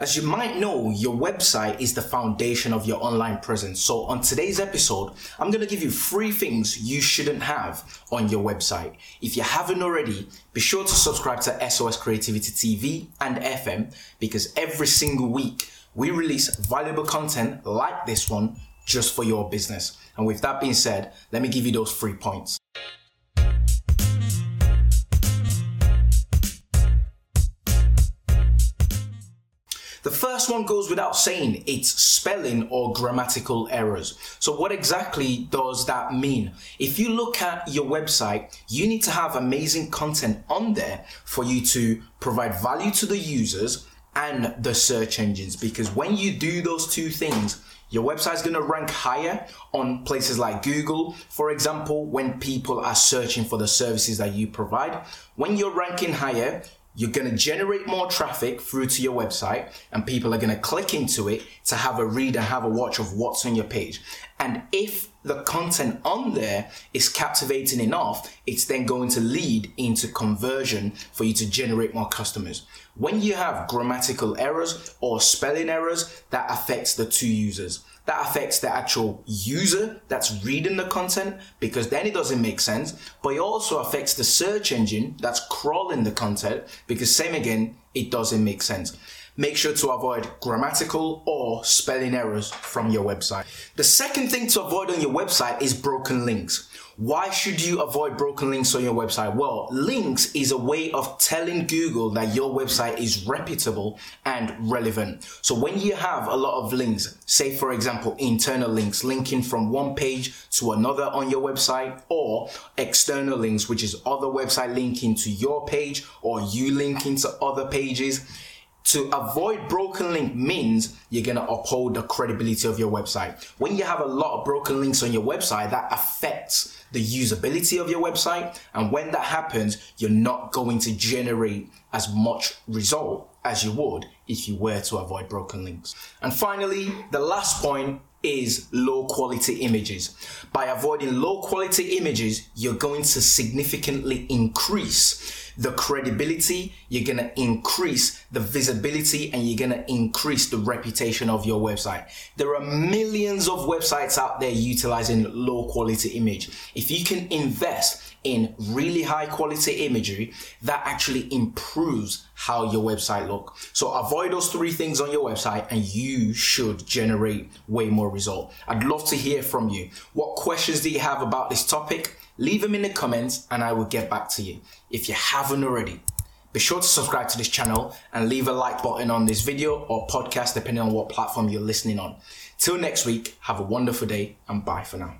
As you might know, your website is the foundation of your online presence. So on today's episode, I'm going to give you three things you shouldn't have on your website. If you haven't already, be sure to subscribe to SOS Creativity TV and FM because every single week we release valuable content like this one just for your business. And with that being said, let me give you those three points. First one goes without saying, it's spelling or grammatical errors. So what exactly does that mean? If you look at your website, you need to have amazing content on there for you to provide value to the users and the search engines because when you do those two things, your website is going to rank higher on places like Google, for example, when people are searching for the services that you provide. When you're ranking higher, you're going to generate more traffic through to your website and people are going to click into it to have a read and have a watch of what's on your page. And if the content on there is captivating enough, it's then going to lead into conversion for you to generate more customers. When you have grammatical errors or spelling errors, that affects the two users that affects the actual user that's reading the content because then it doesn't make sense. But it also affects the search engine that's crawling the content because same again, it doesn't make sense. Make sure to avoid grammatical or spelling errors from your website. The second thing to avoid on your website is broken links. Why should you avoid broken links on your website? Well, links is a way of telling Google that your website is reputable and relevant. So when you have a lot of links, say for example, internal links linking from one page to another on your website or external links, which is other website linking to your page or you linking to other pages, to avoid broken link means you're going to uphold the credibility of your website. When you have a lot of broken links on your website, that affects the usability of your website. And when that happens, you're not going to generate as much result as you would if you were to avoid broken links. And finally, the last point is low quality images. By avoiding low quality images, you're going to significantly increase the credibility, you're going to increase the visibility, and you're going to increase the reputation of your website. There are millions of websites out there utilizing low quality image. If you can invest in really high quality imagery, that actually improves how your website look. So avoid those three things on your website and you should generate way more result. I'd love to hear from you. What questions do you have about this topic? Leave them in the comments and I will get back to you. If you haven't already, be sure to subscribe to this channel and leave a like button on this video or podcast depending on what platform you're listening on. Till next week, have a wonderful day and bye for now.